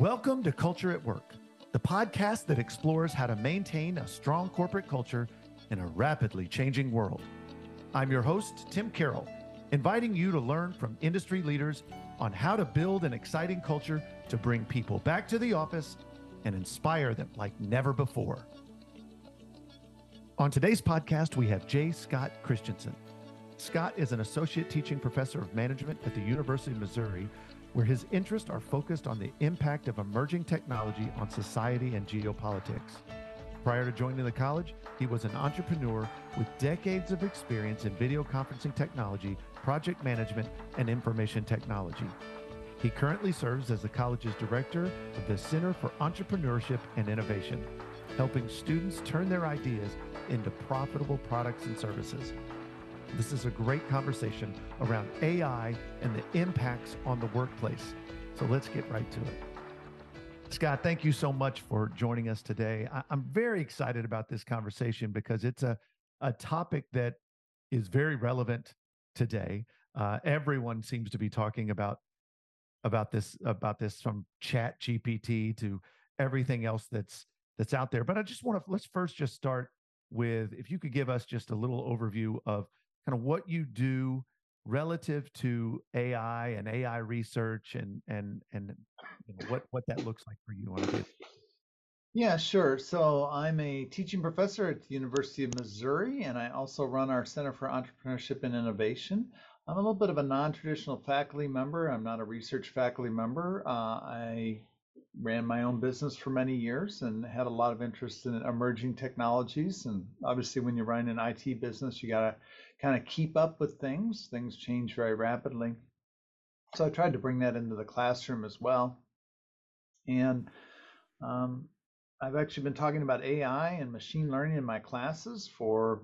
Welcome to Culture at Work, the podcast that explores how to maintain a strong corporate culture in a rapidly changing world. I'm your host, Tim Carroll, inviting you to learn from industry leaders on how to build an exciting culture to bring people back to the office and inspire them like never before. On today's podcast, we have J. Scott Christianson. Scott is an associate teaching professor of management at the University of Missouri, where his interests are focused on the impact of emerging technology on society and geopolitics. Prior to joining the college, he was an entrepreneur with decades of experience in video conferencing technology, project management, and information technology. He currently serves as the college's director of the Center for Entrepreneurship and Innovation, helping students turn their ideas into profitable products and services. This is a great conversation around AI and the impacts on the workplace. So let's get right to it. Scott, thank you so much for joining us today. I- am very excited about this conversation because it's a, a topic that is very relevant today. Uh, everyone seems to be talking about about this about this from chat gpt to everything else that's that's out there but i just want to let's first just start with if you could give us just a little overview of kind of what you do relative to AI and AI research and and and you know, what what that looks like for you on a. Yeah, sure. So I'm a teaching professor at the University of Missouri, and I also run our Center for Entrepreneurship and Innovation. I'm a little bit of a non-traditional faculty member. I'm not a research faculty member. Uh, I ran my own business for many years and had a lot of interest in emerging technologies. And obviously, when you run an IT business, you got to kind of keep up with things. Things change very rapidly. So I tried to bring that into the classroom as well. And um, I've actually been talking about AI and machine learning in my classes for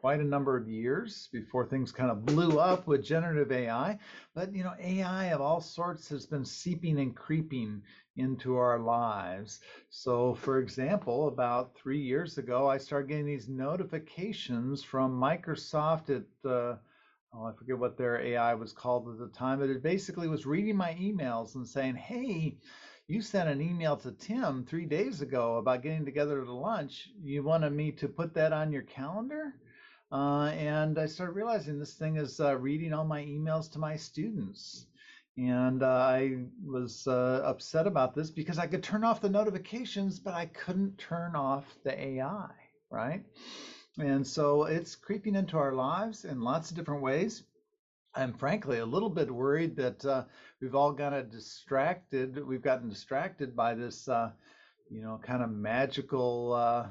quite a number of years before things kind of blew up with generative AI. But you know, AI of all sorts has been seeping and creeping into our lives. So, for example, about three years ago, I started getting these notifications from Microsoft at uh, oh, I forget what their AI was called at the time, but it basically was reading my emails and saying, "Hey." You sent an email to Tim three days ago about getting together to lunch. You wanted me to put that on your calendar? Uh, and I started realizing this thing is uh, reading all my emails to my students. And uh, I was uh, upset about this because I could turn off the notifications, but I couldn't turn off the AI, right? And so it's creeping into our lives in lots of different ways. I'm frankly a little bit worried that uh, we've all gotten distracted. We've gotten distracted by this, you know, kind of magical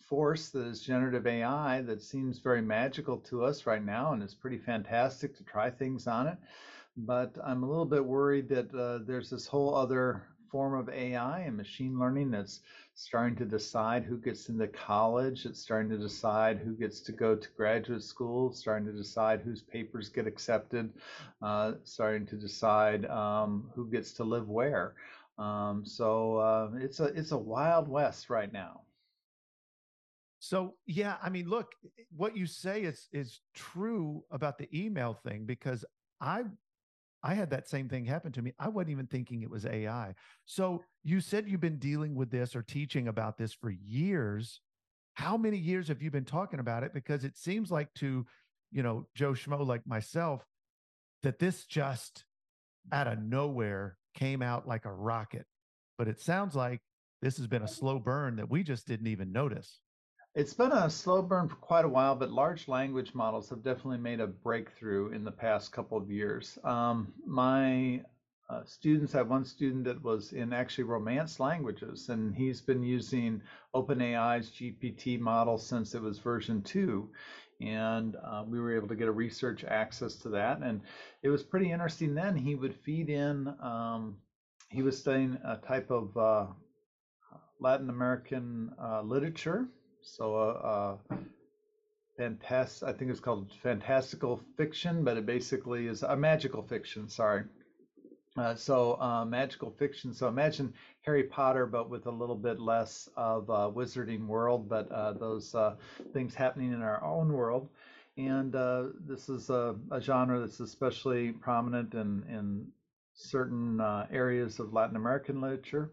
force that is generative AI that seems very magical to us right now, and it's pretty fantastic to try things on it. But I'm a little bit worried that uh, there's this whole other form of AI and machine learning that's starting to decide who gets into college. It's starting to decide who gets to go to graduate school, starting to decide whose papers get accepted, uh, starting to decide um, who gets to live where. Um, so uh, it's a it's a wild west right now. So yeah, I mean, look, what you say is is true about the email thing because I I had that same thing happen to me. I wasn't even thinking it was AI. So you said you've been dealing with this or teaching about this for years. How many years have you been talking about it? Because it seems like to, you know, Joe Schmo like myself, that this just out of nowhere came out like a rocket. But it sounds like this has been a slow burn that we just didn't even notice. It's been a slow burn for quite a while, but large language models have definitely made a breakthrough in the past couple of years. Um, my uh, students have one student that was in actually Romance languages, and he's been using OpenAI's GPT model since it was version two. And uh, we were able to get a research access to that. And it was pretty interesting then. He would feed in, um, he was studying a type of uh, Latin American uh, literature so, uh, uh, fantastic. I think it's called fantastical fiction, but it basically is a magical fiction. Sorry. Uh, so uh, magical fiction. So imagine Harry Potter, but with a little bit less of a wizarding world, but uh, those uh, things happening in our own world. And uh, this is a, a, genre that's especially prominent in, in certain uh, areas of Latin American literature.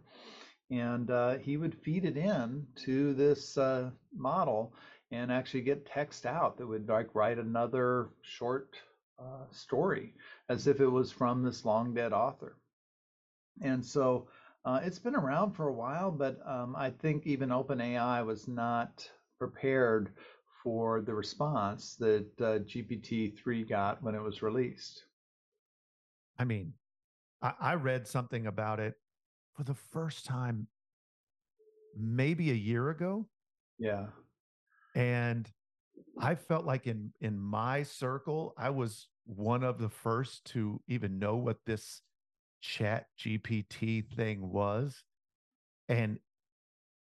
And uh, he would feed it in to this uh, model and actually get text out that would like write another short uh, story as if it was from this long dead author. And so uh, it's been around for a while, but um, I think even OpenAI was not prepared for the response that uh, GPT-3 got when it was released. I mean, I, I read something about it for the first time maybe a year ago. Yeah. And I felt like in in my circle, I was one of the first to even know what this chat GPT thing was. And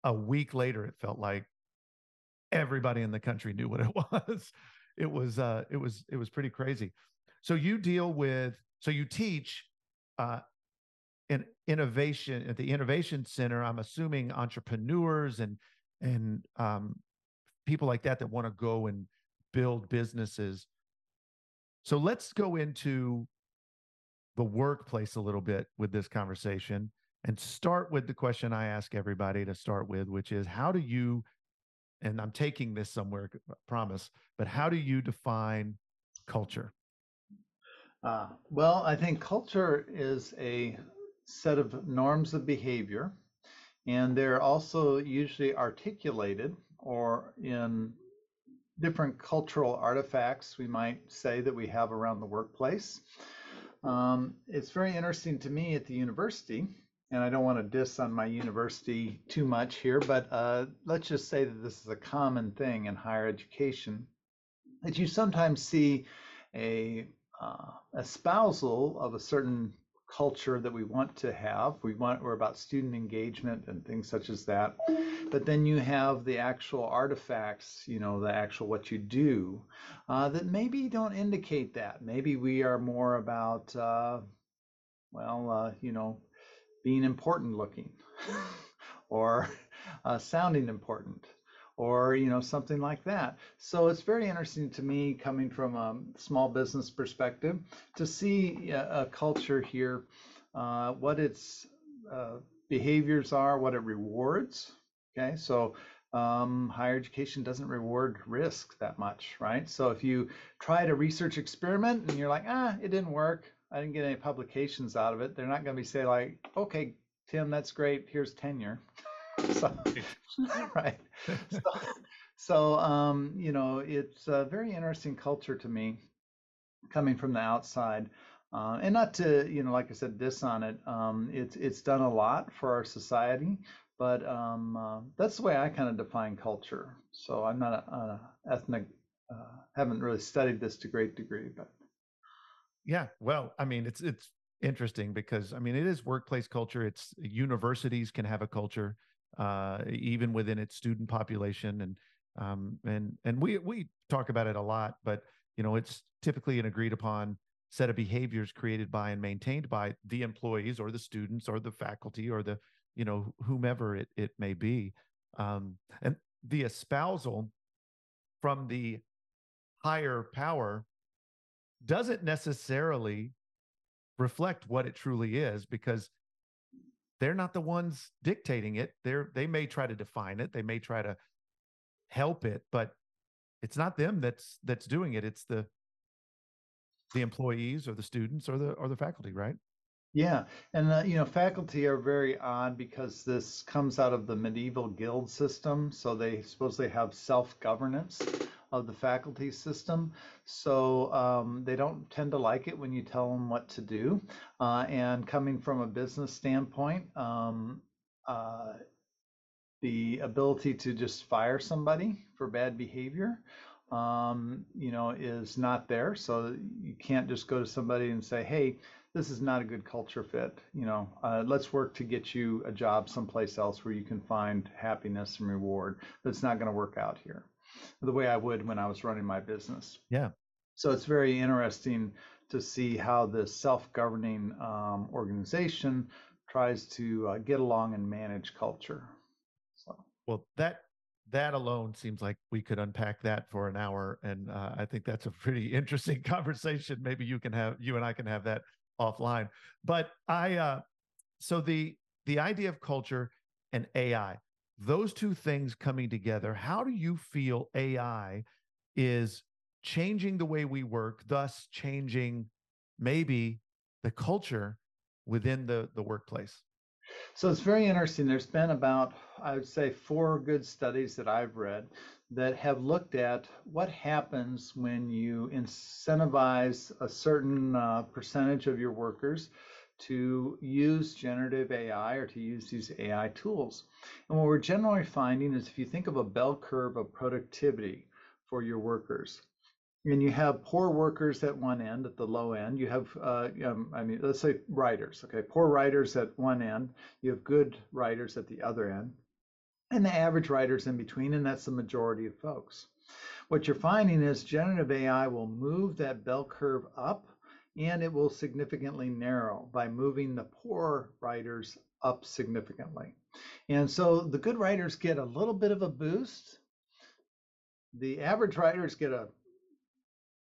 a week later, it felt like everybody in the country knew what it was. It was uh it was it was pretty crazy. So you deal with so you teach uh in innovation at the innovation center i'm assuming entrepreneurs and and um, people like that that want to go and build businesses. So let's go into the workplace a little bit with this conversation and start with the question i ask everybody to start with which is how do you and i'm taking this somewhere promise but how do you define culture? Uh, well i think culture is a set of norms of behavior, and they're also usually articulated or in different cultural artifacts, we might say, that we have around the workplace. Um, it's very interesting to me at the university, and I don't want to diss on my university too much here, but uh, let's just say that this is a common thing in higher education, that you sometimes see a uh, espousal of a certain culture that we want to have. We want we're about student engagement and things such as that. But then you have the actual artifacts, you know, the actual what you do uh, that maybe don't indicate that. Maybe we are more about, uh, well, uh, you know, being important looking or uh, sounding important or you know something like that. So it's very interesting to me coming from a small business perspective to see a, a culture here uh, what its uh, behaviors are what it rewards okay? So um, higher education doesn't reward risk that much right? So if you try to research experiment and you're like ah it didn't work. I didn't get any publications out of it they're not going to be say like okay tim that's great. Here's tenure so, right. So, so um, you know, it's a very interesting culture to me coming from the outside. Uh, and not to, you know, like I said, diss on it. Um, it's it's done a lot for our society, but um, uh, that's the way I kind of define culture. So I'm not an ethnic, uh, haven't really studied this to great degree, but yeah. Well, I mean, it's it's interesting because I mean, it is workplace culture. It's universities can have a culture uh, even within its student population. And um, and and we we talk about it a lot, but you know, it's typically an agreed upon set of behaviors created by and maintained by the employees or the students or the faculty or the you know whomever it it may be. Um, and the espousal from the higher power doesn't necessarily reflect what it truly is because they're not the ones dictating it. They're they may try to define it, they may try to help it, but it's not them that's that's doing it. It's the the employees or the students or the or the faculty, right? Yeah, and uh, you know, faculty are very odd because this comes out of the medieval guild system. So they supposedly have self-governance of the faculty system. So um, they don't tend to like it when you tell them what to do. Uh, and coming from a business standpoint, um, uh, the ability to just fire somebody for bad behavior um, you know, is not there. So you can't just go to somebody and say, hey, this is not a good culture fit. You know, uh, let's work to get you a job someplace else where you can find happiness and reward. That's not going to work out here the way I would when I was running my business. Yeah. So it's very interesting to see how this self-governing um, organization tries to uh, get along and manage culture. So. Well, that that alone seems like we could unpack that for an hour, and uh, I think that's a pretty interesting conversation. Maybe you can have you and I can have that offline. But I, uh, so the the idea of culture and AI, those two things coming together, how do you feel AI is changing the way we work, thus changing maybe the culture within the, the workplace? So it's very interesting. There's been about, I would say, four good studies that I've read that have looked at what happens when you incentivize a certain uh, percentage of your workers to use generative AI or to use these AI tools. And what we're generally finding is if you think of a bell curve of productivity for your workers, and you have poor workers at one end, at the low end. You have, uh, um, I mean, let's say writers, okay? Poor writers at one end. You have good writers at the other end, and the average writers in between, and that's the majority of folks. What you're finding is generative AI will move that bell curve up and it will significantly narrow by moving the poor writers up significantly. And so the good writers get a little bit of a boost. The average writers get a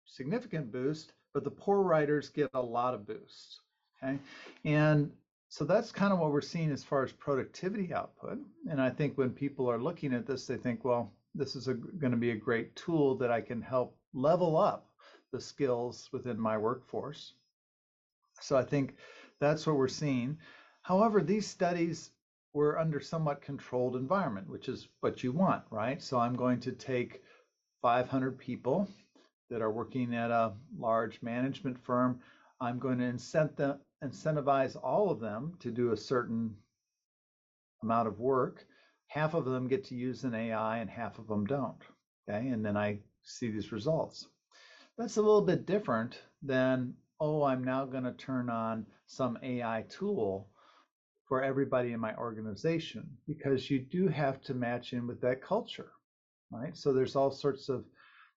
significant boost, but the poor writers get a lot of boosts. Okay. And so that's kind of what we're seeing as far as productivity output. And I think when people are looking at this, they think, well, this is going to be a great tool that I can help level up the skills within my workforce. So I think that's what we're seeing. However, these studies were under somewhat controlled environment, which is what you want, right? So I'm going to take 500 people that are working at a large management firm. I'm going to incent them, incentivize all of them to do a certain amount of work. Half of them get to use an AI and half of them don't. Okay, and then I see these results. That's a little bit different than, oh, I'm now going to turn on some AI tool for everybody in my organization because you do have to match in with that culture, right? So there's all sorts of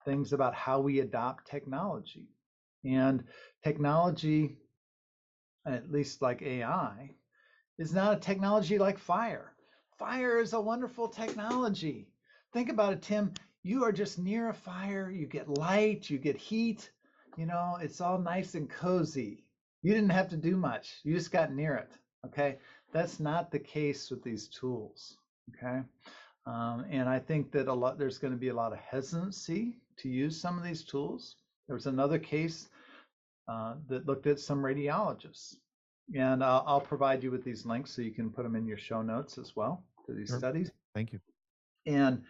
things about how we adopt technology. And technology, at least like AI, is not a technology like fire. Fire is a wonderful technology. Think about it, Tim. You are just near a fire, you get light, you get heat, you know, it's all nice and cozy. You didn't have to do much, you just got near it. Okay. That's not the case with these tools. Okay. Um, and I think that a lot there's going to be a lot of hesitancy to use some of these tools. There was another case uh, that looked at some radiologists, and uh, I'll provide you with these links so you can put them in your show notes as well to these sure. studies. Thank you. And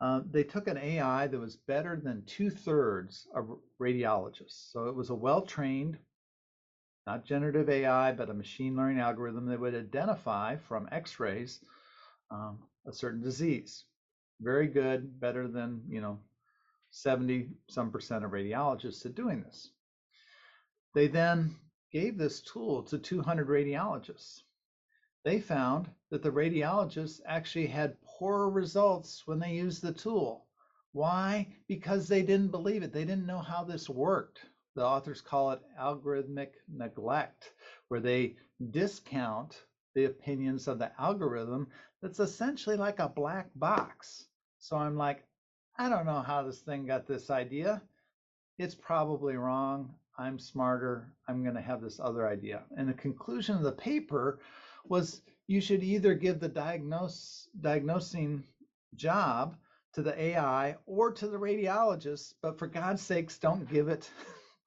uh, they took an AI that was better than two thirds of radiologists. So it was a well trained, not generative AI, but a machine learning algorithm that would identify from x rays um, a certain disease. Very good, better than, you know, 70 some percent of radiologists at doing this. They then gave this tool to 200 radiologists. They found that the radiologists actually had poorer results when they used the tool. Why? Because they didn't believe it. They didn't know how this worked. The authors call it algorithmic neglect, where they discount the opinions of the algorithm that's essentially like a black box. So I'm like, I don't know how this thing got this idea. It's probably wrong. I'm smarter. I'm going to have this other idea. And the conclusion of the paper was you should either give the diagnose, diagnosing job to the AI or to the radiologist, but for God's sakes, don't give it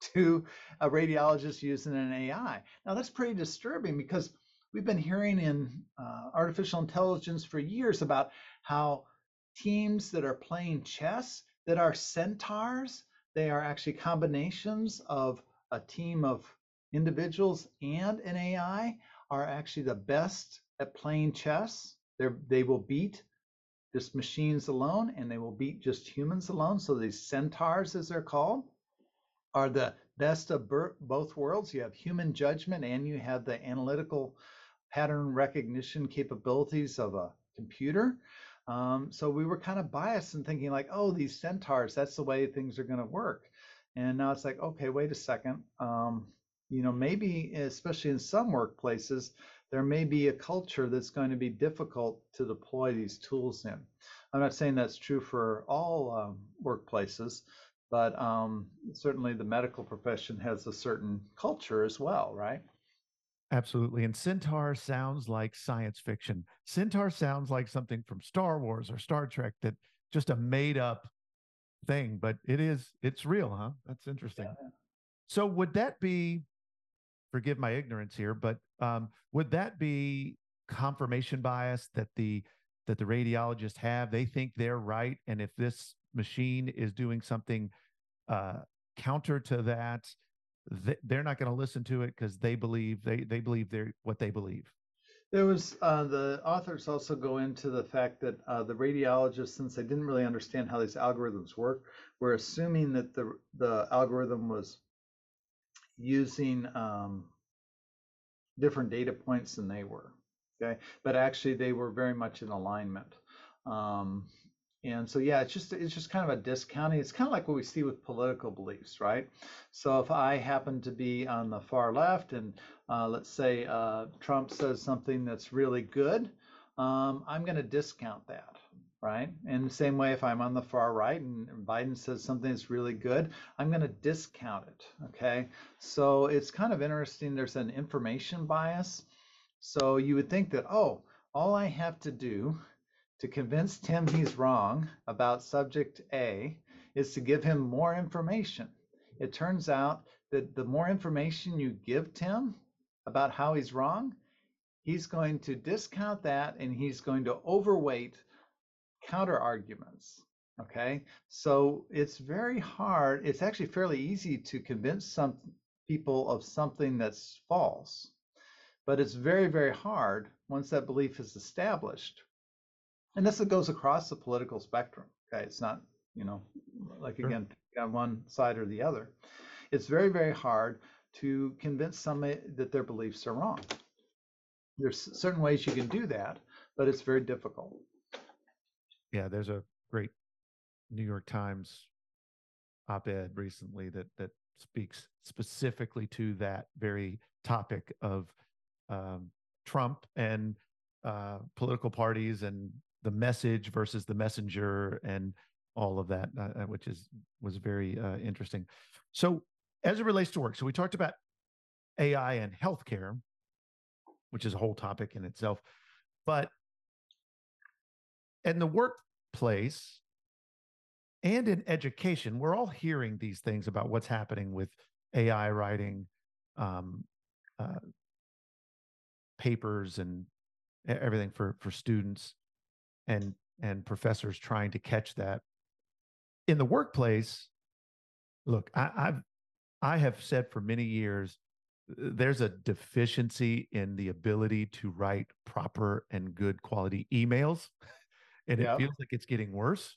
to a radiologist using an AI. Now, that's pretty disturbing because we've been hearing in uh, artificial intelligence for years about how teams that are playing chess that are centaurs they are actually combinations of a team of individuals and an ai are actually the best at playing chess. They they will beat just machines alone and they will beat just humans alone. So these centaurs as they're called are the best of both worlds. You have human judgment and you have the analytical pattern recognition capabilities of a computer. Um, so we were kind of biased in thinking like, oh, these centaurs, that's the way things are going to work. And now it's like, okay, wait a second. Um, you know, maybe, especially in some workplaces, there may be a culture that's going to be difficult to deploy these tools in. I'm not saying that's true for all um, workplaces, but um, certainly the medical profession has a certain culture as well, right? Absolutely. And Centaur sounds like science fiction. Centaur sounds like something from Star Wars or Star Trek that just a made up thing, but it is, it's real, huh? That's interesting. Yeah. So would that be, forgive my ignorance here, but um, would that be confirmation bias that the that the radiologists have? They think they're right, and if this machine is doing something uh, counter to that, they're not going to listen to it because they believe they they believe they're what they believe. There was uh, the authors also go into the fact that uh, the radiologists, since they didn't really understand how these algorithms work, were assuming that the the algorithm was using um, different data points than they were. Okay, but actually they were very much in alignment. Um, and so yeah, it's just it's just kind of a discounting. It's kind of like what we see with political beliefs, right? So if I happen to be on the far left, and uh, let's say uh, Trump says something that's really good, um, I'm going to discount that, right? In the same way, if I'm on the far right and Biden says something that's really good, I'm going to discount it. Okay, so it's kind of interesting. There's an information bias. So you would think that oh, all I have to do to convince Tim he's wrong about subject A is to give him more information. It turns out that the more information you give Tim about how he's wrong, he's going to discount that and he's going to overweight counter arguments. Okay, so it's very hard. It's actually fairly easy to convince some people of something that's false, but it's very, very hard once that belief is established and this goes across the political spectrum. Okay, it's not you know like again on one side or the other. It's very very hard to convince somebody that their beliefs are wrong. There's certain ways you can do that, but it's very difficult. Yeah, there's a great New York Times op-ed recently that that speaks specifically to that very topic of um, Trump and uh, political parties and the message versus the messenger and all of that, uh, uh, which is was very uh, interesting. So, as it relates to work, so we talked about AI and healthcare, which is a whole topic in itself, but in the workplace and in education, we're all hearing these things about what's happening with AI writing um, uh, papers and everything for for students and and professors trying to catch that. In the workplace look I, i've i have said for many years there's a deficiency in the ability to write proper and good quality emails and it feels like it's getting worse.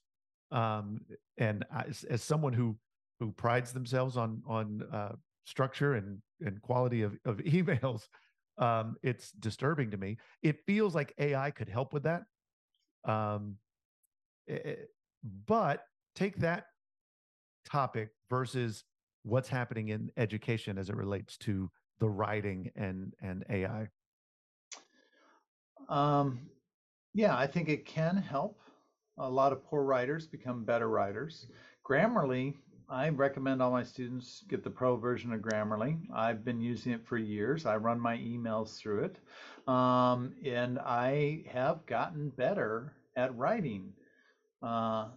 Um, and I, as, as, someone who who prides themselves on on uh, structure and and quality of, of emails um, it's disturbing to me. It feels like ai could help with that um, it, eh, eh, but take that topic versus what's happening in education as it relates to the writing and and AI. Um, yeah, I think it can help. A lot of poor writers become better writers. Grammarly, I recommend all my students get the pro version of Grammarly. I've been using it for years. I run my emails through it. Um, and I have gotten better at writing uh,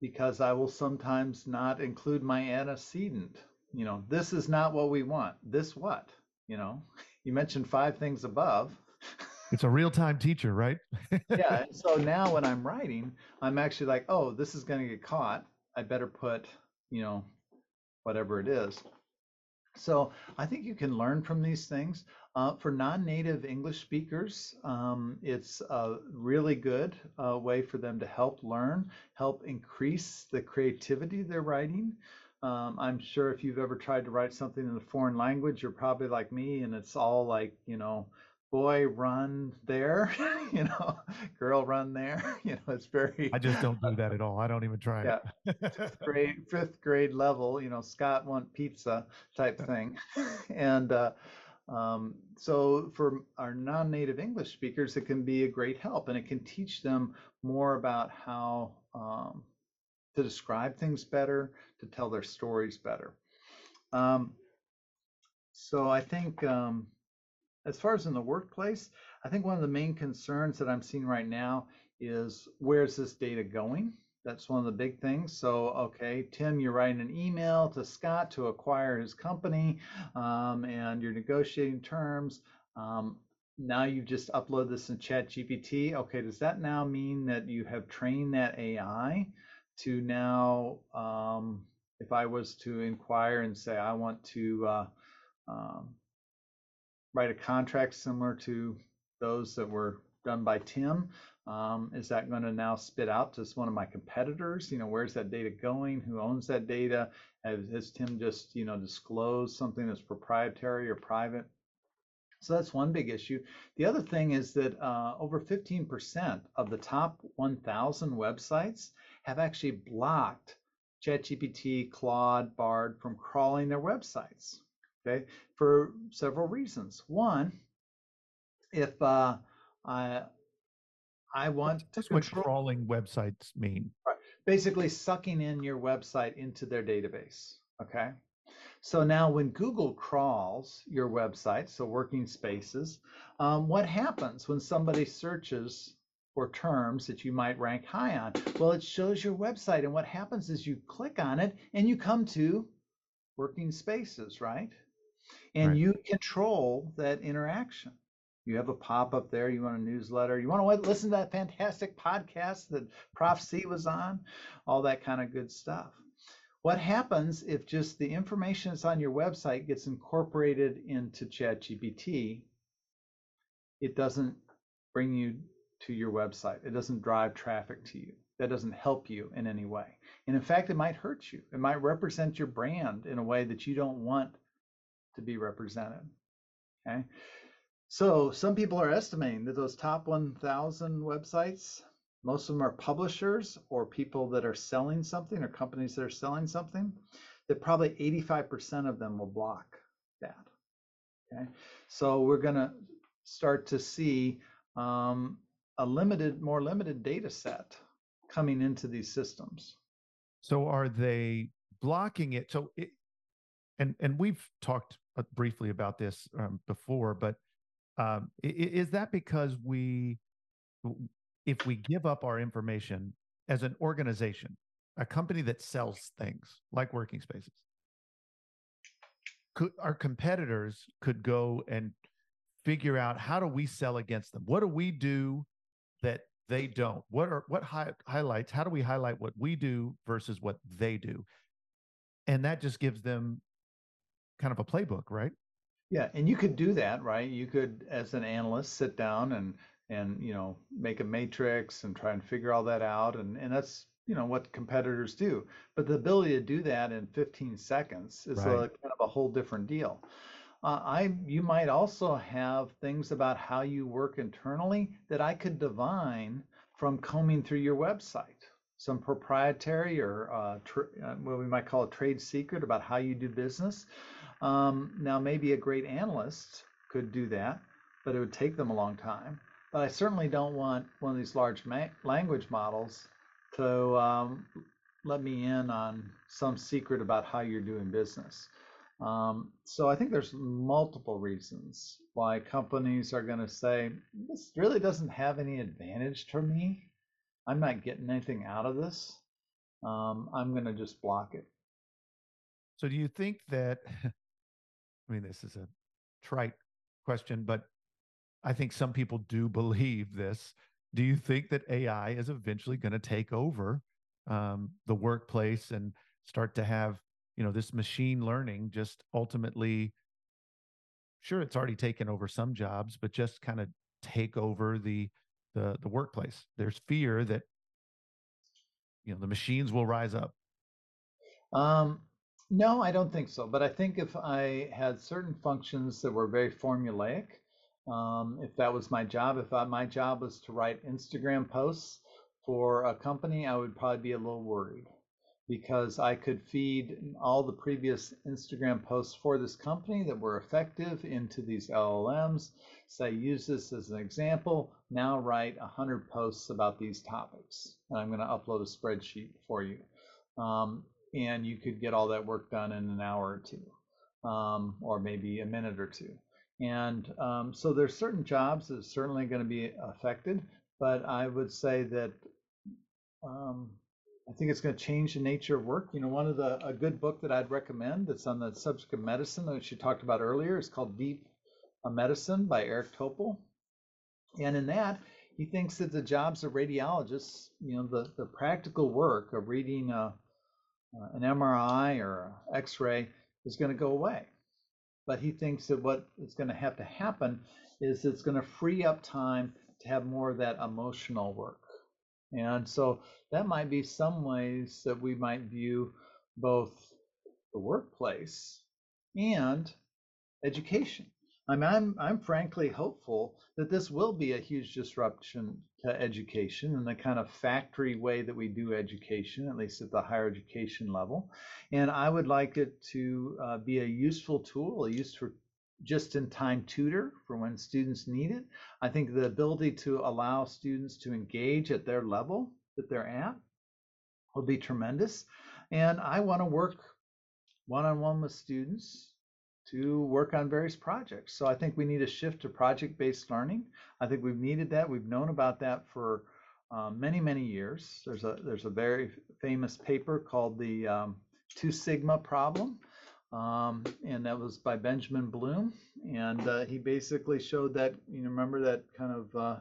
because I will sometimes not include my antecedent. You know, this is not what we want. This what? You know, you mentioned five things above. It's a real time teacher, right? yeah. So now when I'm writing, I'm actually like, oh, this is going to get caught. I better put, you know, whatever it is. So I think you can learn from these things. Uh, for non-native English speakers, um, it's a really good uh, way for them to help learn, help increase the creativity they're writing. Um, I'm sure if you've ever tried to write something in a foreign language, you're probably like me, and it's all like, you know, boy run there you know girl run there you know it's very i just don't do that at all i don't even try yeah it. fifth grade fifth grade level you know scott want pizza type thing and uh, um, so for our non-native english speakers it can be a great help and it can teach them more about how um, to describe things better, to tell their stories better. Um, so I think um, as far as in the workplace, I think one of the main concerns that I'm seeing right now is where's this data going? That's one of the big things. So, okay, Tim, you're writing an email to Scott to acquire his company um, and you're negotiating terms. Um, now you just upload this in chat gpt okay does that now mean that you have trained that ai to now um, if i was to inquire and say i want to uh, um, write a contract similar to those that were done by tim. Um, is that going to now spit out to one of my competitors? You know where's that data going? Who owns that data? Has, has tim just you know disclosed something that's proprietary or private? So that's one big issue. The other thing is that uh, over 15% of the top 1,000 websites have actually blocked ChatGPT, Claude, Bard from crawling their websites. Okay, for several reasons. One, if uh, I I want that's what crawling websites mean. Right. Basically, sucking in your website into their database. Okay. So now when Google crawls your website, so working spaces, um, what happens when somebody searches for terms that you might rank high on? Well, it shows your website. And what happens is you click on it and you come to working spaces, right? And right. you control that interaction. You have a pop up there. You want a newsletter. You want to listen to that fantastic podcast that Prof C was on, all that kind of good stuff. What happens if just the information that's on your website gets incorporated into ChatGPT? It doesn't bring you to your website. It doesn't drive traffic to you. That doesn't help you in any way. And in fact, it might hurt you. It might represent your brand in a way that you don't want to be represented. Okay. So some people are estimating that those top 1,000 websites most of them are publishers or people that are selling something or companies that are selling something, that probably 85% of them will block that. Okay, so we're going to start to see um, a limited, more limited data set coming into these systems. So are they blocking it? So, it, and and we've talked briefly about this um, before, but um, is that because we if we give up our information as an organization, a company that sells things like working spaces, could our competitors could go and figure out how do we sell against them? What do we do that they don't? What are what hi- highlights? How do we highlight what we do versus what they do? And that just gives them kind of a playbook, right? Yeah, and you could do that, right? You could, as an analyst, sit down and and you know make a matrix and try and figure all that out and and that's you know what competitors do but the ability to do that in 15 seconds is right. a, kind of a whole different deal uh, i you might also have things about how you work internally that i could divine from combing through your website some proprietary or uh, tr- uh, what we might call a trade secret about how you do business um, now maybe a great analyst could do that but it would take them a long time but I certainly don't want one of these large language models to um, let me in on some secret about how you're doing business. Um, so I think there's multiple reasons why companies are going to say this really doesn't have any advantage to me. I'm not getting anything out of this. Um, I'm going to just block it. So do you think that? I mean, this is a trite question, but I think some people do believe this. Do you think that AI is eventually going to take over um, the workplace and start to have, you know, this machine learning just ultimately? Sure, it's already taken over some jobs, but just kind of take over the the the workplace. There's fear that you know the machines will rise up. Um, no, I don't think so. But I think if I had certain functions that were very formulaic, um, if that was my job, if I, my job was to write Instagram posts for a company, I would probably be a little worried because I could feed all the previous Instagram posts for this company that were effective into these LLMs. Say, use this as an example. Now write 100 posts about these topics. And I'm going to upload a spreadsheet for you. um, and you could get all that work done in an hour or two, um, or maybe a minute or two. And um, so there's certain jobs that are certainly going to be affected, but I would say that um, I think it's going to change the nature of work. You know, one of the a good book that I'd recommend that's on the subject of medicine, that you talked about earlier, is called Deep Medicine by Eric Topol. And in that, he thinks that the jobs of radiologists, you know, the, the practical work of reading a, uh, an MRI or X-ray is going to go away. But he thinks that what is going to have to happen is it's going to free up time to have more of that emotional work. And so that might be some ways that we might view both the workplace and education. I mean, I'm, I'm frankly hopeful that this will be a huge disruption to education and the kind of factory way that we do education, at least at the higher education level. And I would like it to uh, be a useful tool, a useful just in time tutor for when students need it. I think the ability to allow students to engage at their level that they're at will be tremendous. And I want to work one on one with students to work on various projects. So I think we need a shift to project based learning. I think we've needed that. We've known about that for um, many, many years. There's a there's a very famous paper called the um, Two Sigma problem um, and that was by Benjamin Bloom. And uh, he basically showed that, you know, remember that kind of uh,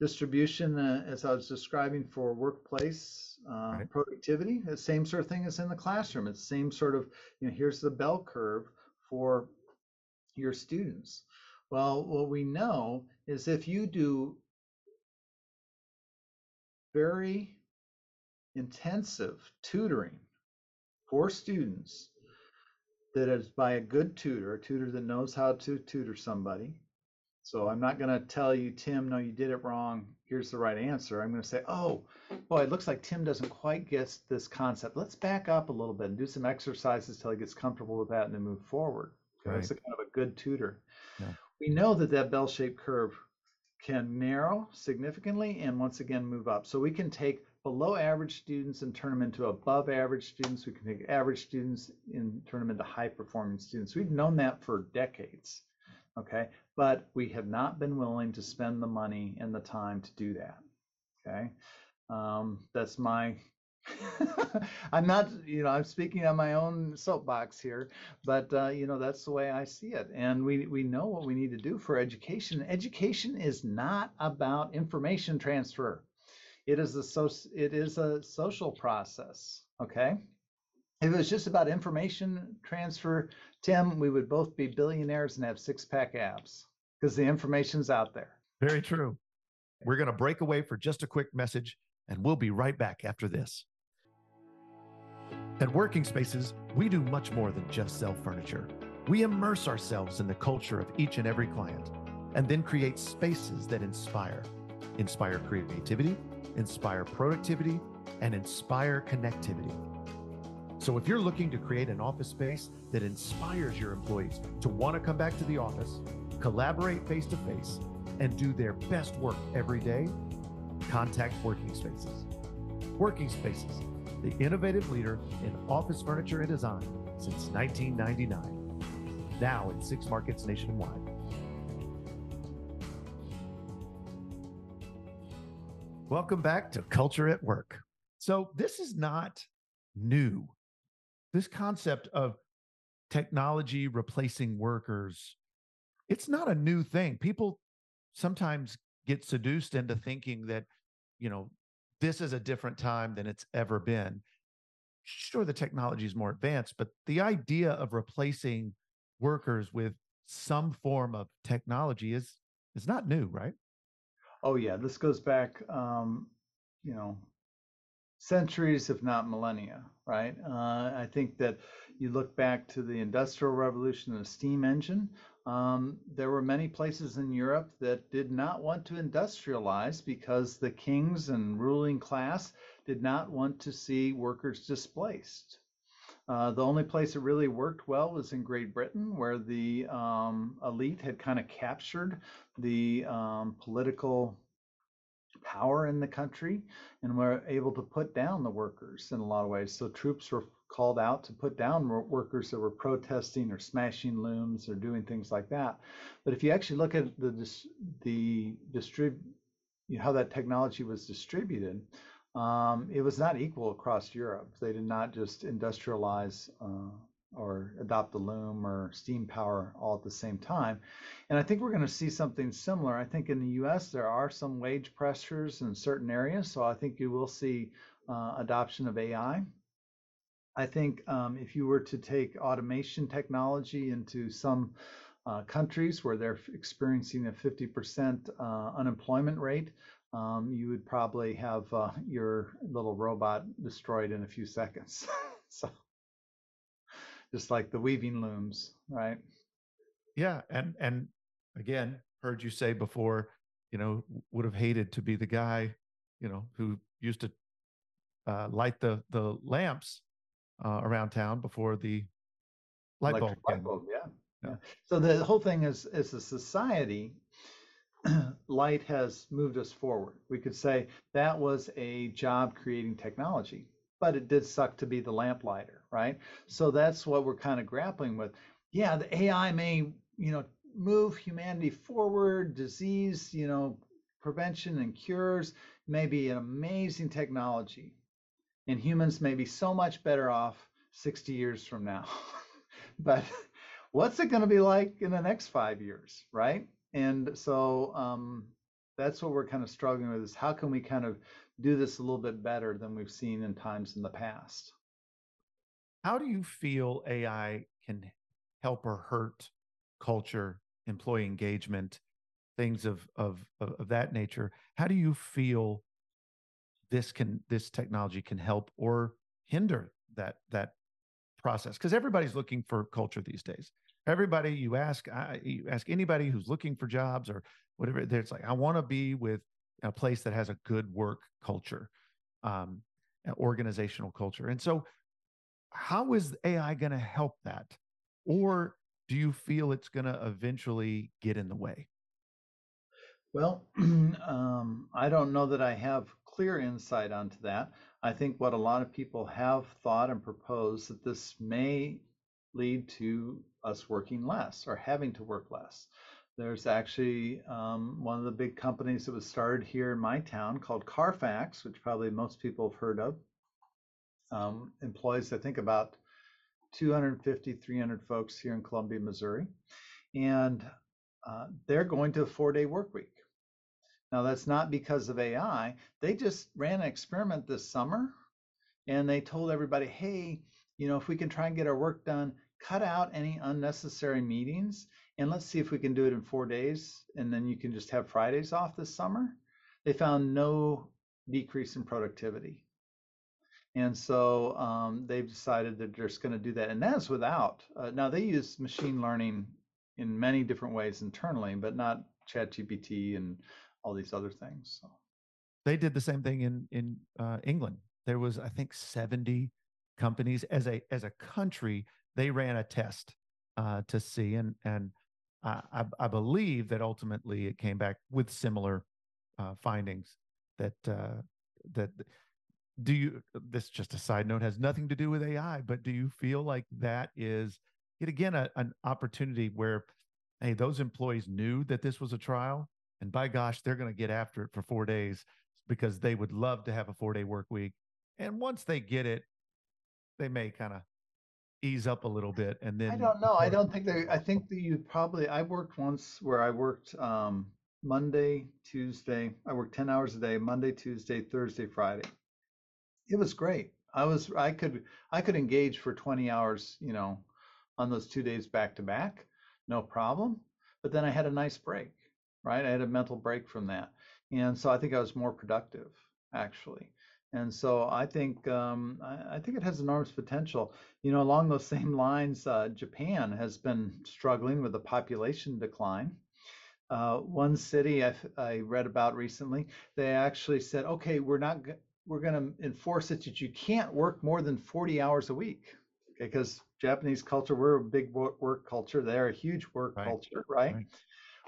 distribution uh, as I was describing for workplace uh, right. productivity. The same sort of thing as in the classroom. It's the same sort of, you know, here's the bell curve for your students. Well, what we know is if you do very intensive tutoring for students that is by a good tutor, a tutor that knows how to tutor somebody. So I'm not going to tell you, Tim, no, you did it wrong. Here's the right answer. I'm going to say, oh, boy, it looks like Tim doesn't quite get this concept. Let's back up a little bit and do some exercises till he gets comfortable with that and then move forward. Right. That's a kind of a good tutor. Yeah. We know that that bell-shaped curve can narrow significantly and once again move up. So we can take below average students and turn them into above average students. We can take average students and turn them into high performing students. We've known that for decades. Okay. But we have not been willing to spend the money and the time to do that. Okay. Um, that's my I'm not, you know, I'm speaking on my own soapbox here, but uh, you know that's the way I see it. And we we know what we need to do for education. Education is not about information transfer. It is a so, it is a social process. Okay. If it was just about information transfer, Tim, we would both be billionaires and have six pack abs because the information's out there. Very true. We're going to break away for just a quick message, and we'll be right back after this. At Working Spaces, we do much more than just sell furniture. We immerse ourselves in the culture of each and every client and then create spaces that inspire, inspire creativity, inspire productivity, and inspire connectivity. So if you're looking to create an office space that inspires your employees to want to come back to the office, collaborate face to face, and do their best work every day, contact Working Spaces. Working Spaces, the innovative leader in office furniture and design since 1999. Now in six markets nationwide. Welcome back to Culture at Work. So, this is not new. This concept of technology replacing workers, it's not a new thing. People sometimes get seduced into thinking that, you know, this is a different time than it's ever been. Sure, the technology is more advanced, but the idea of replacing workers with some form of technology is is not new, right? Oh yeah, this goes back, um, you know, centuries, if not millennia, right? Uh, I think that you look back to the Industrial Revolution and the steam engine. Um, there were many places in Europe that did not want to industrialize because the kings and ruling class did not want to see workers displaced. Uh, the only place it really worked well was in Great Britain, where the um, elite had kind of captured the um, political power in the country and were able to put down the workers in a lot of ways. So troops were called out to put down workers that were protesting or smashing looms or doing things like that. But if you actually look at the the distrib you know, how that technology was distributed, um, it was not equal across Europe. They did not just industrialize uh, or adopt the loom or steam power all at the same time. And I think we're going to see something similar. I think in the US, there are some wage pressures in certain areas. So I think you will see uh, adoption of AI. I think um, if you were to take automation technology into some uh, countries where they're experiencing a 50% uh, unemployment rate, um, you would probably have uh, your little robot destroyed in a few seconds. so, just like the weaving looms, right? Yeah, and and again, heard you say before, you know, would have hated to be the guy, you know, who used to uh, light the the lamps uh, around town before the light bulb. Light bulb, yeah. yeah. So the whole thing is, is a society, light has moved us forward. We could say that was a job creating technology, but it did suck to be the lamplighter, right? So that's what we're kind of grappling with. Yeah, the AI may, you know, move humanity forward, disease, you know, prevention and cures may be an amazing technology and humans may be so much better off 60 years from now. but what's it going to be like in the next five years, right? And so um, that's what we're kind of struggling with is how can we kind of do this a little bit better than we've seen in times in the past? How do you feel AI can help or hurt culture, employee engagement, things of, of, of that nature? How do you feel this can this technology can help or hinder that that process? Because everybody's looking for culture these days. Everybody you ask I, you ask anybody who's looking for jobs or whatever it's like i want to be with a place that has a good work culture um, organizational culture. And so how is ai going to help that or do you feel it's going to eventually get in the way well um, i don't know that i have clear insight onto that. I think what a lot of people have thought and proposed that this may lead to us working less or having to work less. There's actually um, one of the big companies that was started here in my town called Carfax, which probably most people have heard of. Um, employs, I think, about 250, 300 folks here in Columbia, Missouri. And uh, they're going to a four day work week. Now, that's not because of AI. They just ran an experiment this summer and they told everybody, hey, you know, if we can try and get our work done, cut out any unnecessary meetings and let's see if we can do it in four days and then you can just have Fridays off this summer. They found no decrease in productivity. And so um, they've decided that they're just going to do that. And that's without, uh, now they use machine learning in many different ways internally, but not ChatGPT and all these other things. So. They did the same thing in in uh, England. There was, I think, seventy companies as a as a country. They ran a test uh, to see, and and I, I believe that ultimately it came back with similar uh, findings. That uh, that do you this just a side note has nothing to do with AI, but do you feel like that is it again a, an opportunity where hey those employees knew that this was a trial and by gosh, they're going to get after it for four days because they would love to have a four day work week. And once they get it, they may kind of ease up a little bit and then I don't know. I don't think they I think that you probably I worked once where I worked um Monday, Tuesday. I worked 10 hours a day, Monday, Tuesday, Thursday, Friday. It was great. I was I could I could engage for 20 hours, you know, on those two days back to back, no problem. But then I had a nice break right? I had a mental break from that. And so I think I was more productive actually. And so I think um, I, I, think it has enormous potential. You know, along those same lines, uh, Japan has been struggling with a population decline. Uh, one city I, I read about recently, they actually said, okay, we're not we're going to enforce it that you can't work more than 40 hours a week. okay Because Japanese culture, we're a big work culture. They're a huge work right. culture, right? right?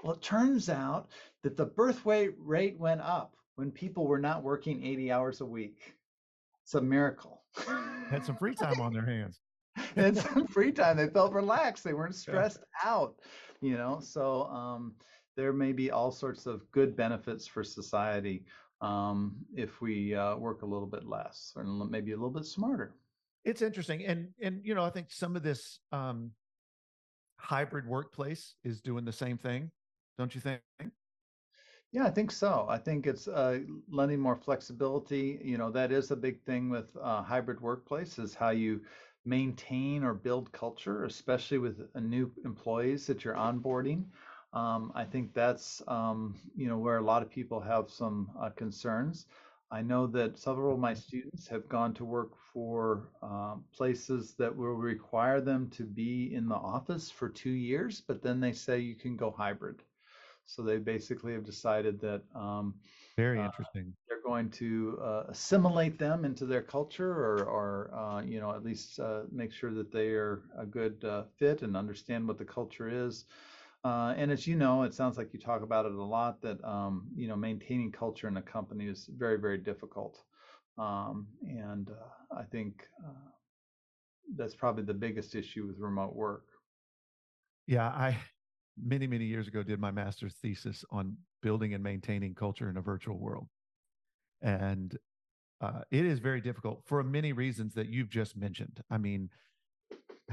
Well, it turns out that the birth weight rate went up when people were not working 80 hours a week. It's a miracle. Had some free time on their hands. and some free time. They felt relaxed. They weren't stressed yeah. out, you know. So um, there may be all sorts of good benefits for society um, if we uh, work a little bit less or maybe a little bit smarter. It's interesting, and and you know, I think some of this um, hybrid workplace is doing the same thing, don't you think? Yeah, I think so. I think it's uh, lending more flexibility. You know, that is a big thing with uh, hybrid workplace is how you maintain or build culture, especially with uh, new employees that you're onboarding. Um, I think that's um, you know where a lot of people have some uh, concerns. I know that several of my students have gone to work for uh, places that will require them to be in the office for two years, but then they say you can go hybrid. So they basically have decided that um, very uh, interesting. they're going to uh, assimilate them into their culture, or, or uh, you know, at least uh, make sure that they are a good uh, fit and understand what the culture is. Uh, and as you know, it sounds like you talk about it a lot that um, you know maintaining culture in a company is very very difficult, um, and uh, I think uh, that's probably the biggest issue with remote work. Yeah, I many many years ago did my master's thesis on building and maintaining culture in a virtual world, and uh, it is very difficult for many reasons that you've just mentioned. I mean,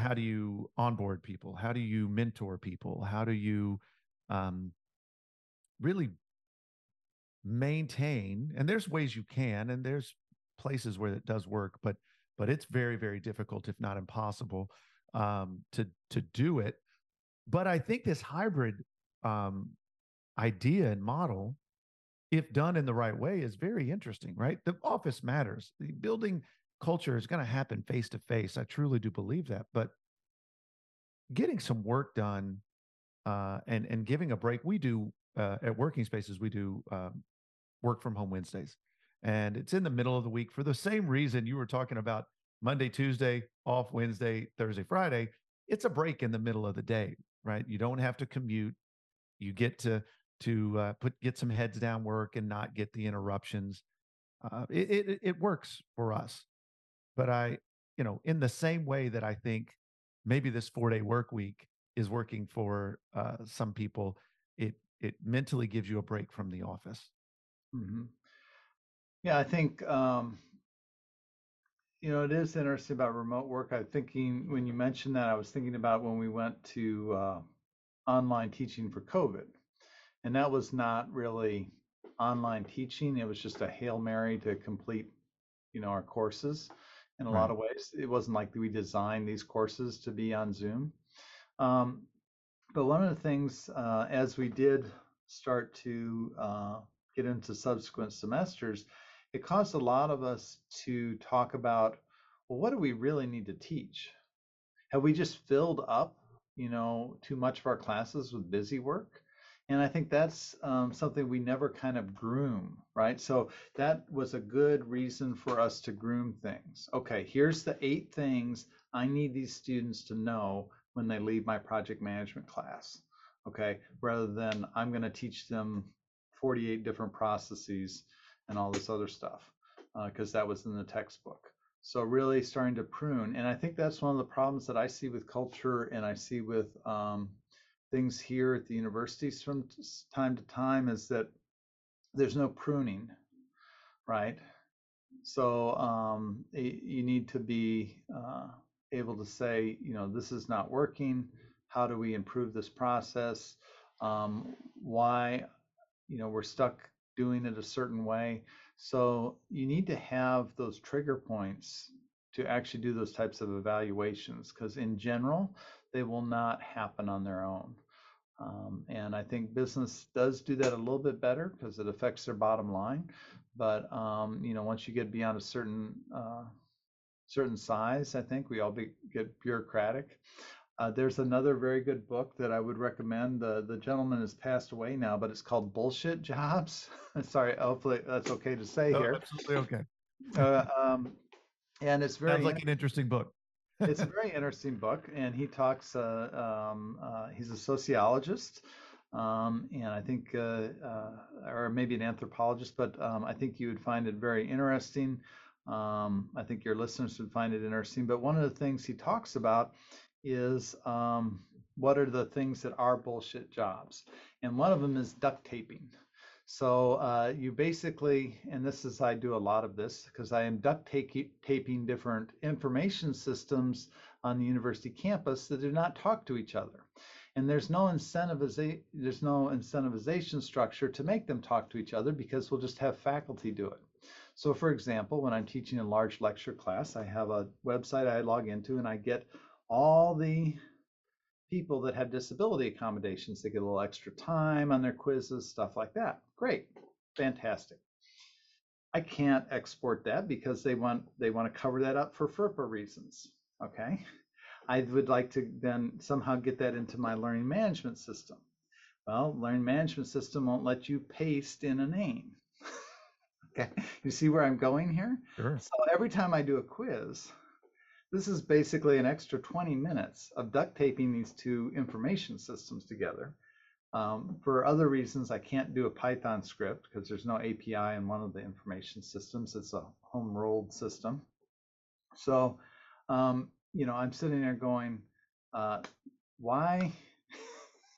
how do you onboard people? How do you mentor people? How do you um, really maintain and there's ways you can and there's places where it does work but but it's very very difficult if not impossible um, to to do it. But i think this hybrid um, idea and model if done in the right way is very interesting right? The office matters. The building culture is going to happen face to face. I truly do believe that. But getting some work done uh, and and giving a break, we do uh, at Working Spaces. We do um, work from home Wednesdays, and it's in the middle of the week for the same reason you were talking about Monday, Tuesday off, Wednesday, Thursday, Friday. It's a break in the middle of the day, right? You don't have to commute. You get to to uh, put get some heads down work and not get the interruptions. Uh, it, it it works for us. But I, you know, in the same way that I think maybe this four day work week is working for uh, some people, it it mentally gives you a break from the office. Mm-hmm. Yeah, I think um, you know it is interesting about remote work. I'm thinking when you mentioned that, I was thinking about when we went to uh, online teaching for COVID, and that was not really online teaching. It was just a hail mary to complete, you know, our courses in a right. lot of ways. It wasn't like we designed these courses to be on Zoom. Um, but one of the things, uh, as we did start to uh, get into subsequent semesters, it caused a lot of us to talk about, well, what do we really need to teach? Have we just filled up, you know, too much of our classes with busy work? And I think that's um, something we never kind of groom, right? So that was a good reason for us to groom things. Okay, here's the eight things I need these students to know when they leave my project management class. Okay, rather than I'm going to teach them 48 different processes and all this other stuff, because uh, that was in the textbook. So really starting to prune, and I think that's one of the problems that I see with culture, and I see with um, things here at the universities from time to time is that there's no pruning, right? So um, you need to be uh, able to say, you know, this is not working. How do we improve this process? Um, why, you know, we're stuck doing it a certain way. So you need to have those trigger points to actually do those types of evaluations because in general, they will not happen on their own. Um, and I think business does do that a little bit better because it affects their bottom line. But um, you know, once you get beyond a certain uh, certain size, I think we all be, get bureaucratic. Uh, there's another very good book that I would recommend. The the gentleman has passed away now, but it's called Bullshit Jobs. Sorry, hopefully that's okay to say oh, here. Absolutely okay. uh, um, and it's very sounds like an interesting book it's a very interesting book, and he talks. Uh, um, uh, he's a sociologist, Um, and I think, uh, uh, or maybe an anthropologist, but um, I think you would find it very interesting. Um, I think your listeners would find it interesting. But one of the things he talks about is um, what are the things that are bullshit jobs? And one of them is duct taping. So uh, you basically, and this is, I do a lot of this because I am duct taping different information systems on the university campus that do not talk to each other. And there's no incentivization, there's no incentivization structure to make them talk to each other because we'll just have faculty do it. So for example, when I'm teaching a large lecture class, I have a website I log into and I get all the people that have disability accommodations. They get a little extra time on their quizzes, stuff like that. Great, fantastic. I can't export that because they want they want to cover that up for FERPA reasons. Okay, I would like to then somehow get that into my learning management system. Well, learning management system won't let you paste in a name. okay, you see where I'm going here? Sure. So every time I do a quiz, this is basically an extra 20 minutes of duct taping these two information systems together. Um, for other reasons, I can't do a Python script because there's no API in one of the information systems. It's a home rolled system. So, um, you know, I'm sitting there going, uh, why?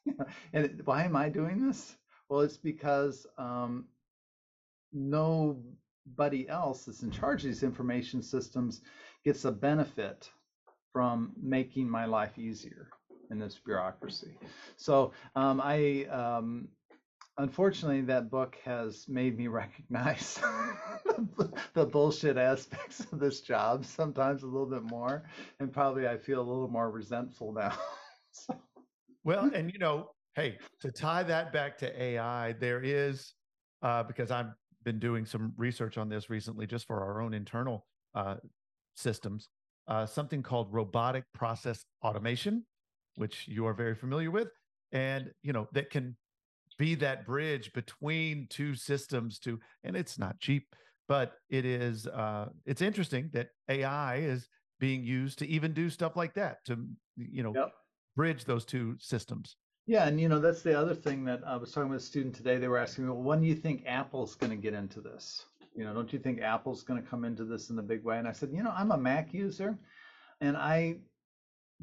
and why am I doing this? Well, it's because um, nobody else that's in charge of these information systems gets a benefit from making my life easier in this bureaucracy. So um, I, um, unfortunately, that book has made me recognize the bullshit aspects of this job sometimes a little bit more, and probably I feel a little more resentful now. so. Well, and you know, hey, to tie that back to AI, there is uh, because I've been doing some research on this recently, just for our own internal uh, systems, uh, something called robotic process automation, which you are very familiar with, and you know that can be that bridge between two systems to, and it's not cheap, but it is. Uh, it's interesting that AI is being used to even do stuff like that to you know yep. bridge those two systems. Yeah, and you know that's the other thing that I was talking with a student today. They were asking me, well, when do you think Apple's going to get into this? You know, don't you think Apple's going to come into this in the big way? And I said, you know, I'm a Mac user, and I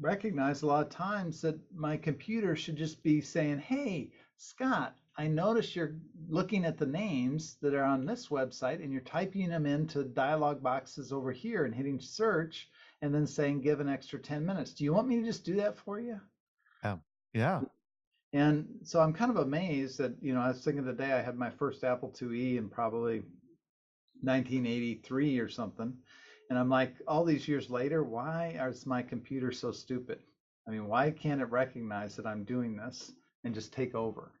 recognize a lot of times that my computer should just be saying, hey, Scott, I notice you're looking at the names that are on this website and you're typing them into dialog boxes over here and hitting search and then saying give an extra 10 minutes. Do you want me to just do that for you? Um, yeah. And so I'm kind of amazed that, you know, I was thinking the day I had my first Apple IIe and probably 1983 or something. And I'm like, all these years later, why is my computer so stupid? I mean, why can't it recognize that I'm doing this and just take over?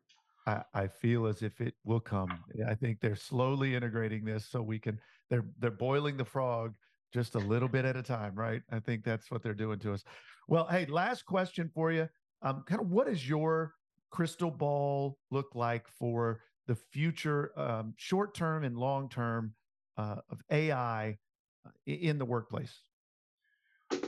I, feel as if it will come. I think they're slowly integrating this so we can they're they're boiling the frog just a little bit at a time, right? I think that's what they're doing to us. Well, hey, last question for you. Um, kind of what does your crystal ball look like for the future, um, short term and long term uh, of AI uh, in the workplace?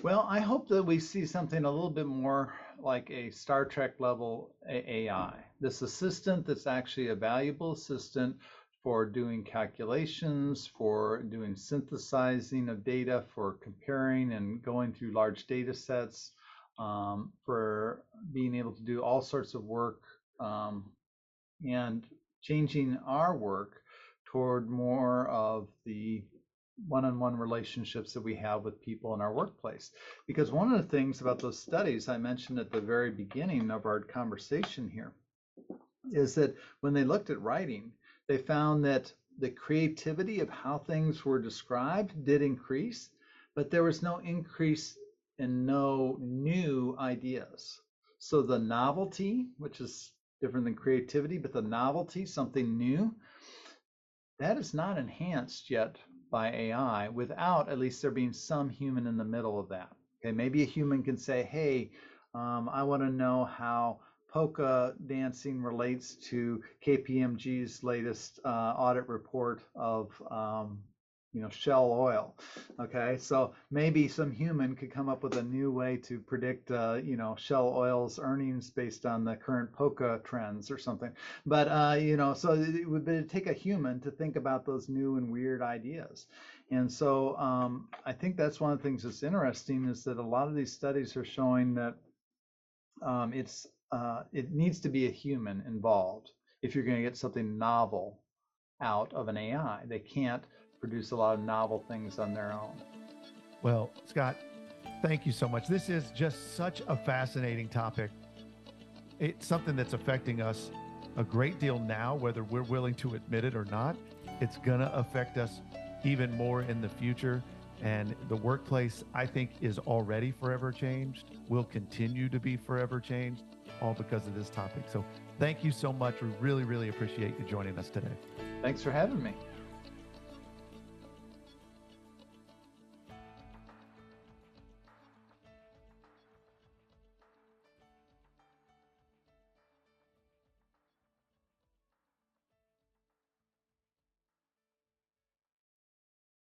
Well, I hope that we see something a little bit more like a Star Trek level AI. This assistant that's actually a valuable assistant for doing calculations, for doing synthesizing of data, for comparing and going through large data sets, um, for being able to do all sorts of work um, and changing our work toward more of the one-on-one relationships that we have with people in our workplace. Because one of the things about those studies I mentioned at the very beginning of our conversation here is that when they looked at writing, they found that the creativity of how things were described did increase, but there was no increase in no new ideas. So the novelty, which is different than creativity, but the novelty, something new, that is not enhanced yet by AI without at least there being some human in the middle of that. Okay, maybe a human can say, hey, um, I want to know how polka dancing relates to KPMG's latest uh, audit report of um, you know, shell oil. Okay, so maybe some human could come up with a new way to predict, uh, you know, shell oil's earnings based on the current polka trends or something. But uh, you know, so it would take a human to think about those new and weird ideas. And so um, I think that's one of the things that's interesting is that a lot of these studies are showing that um, it's uh, it needs to be a human involved if you're going to get something novel out of an AI. They can't produce a lot of novel things on their own. Well, Scott, thank you so much. This is just such a fascinating topic. It's something that's affecting us a great deal now, whether we're willing to admit it or not. It's going to affect us even more in the future. And the workplace, I think, is already forever changed, will continue to be forever changed, all because of this topic. So thank you so much. We really, really appreciate you joining us today. Thanks for having me.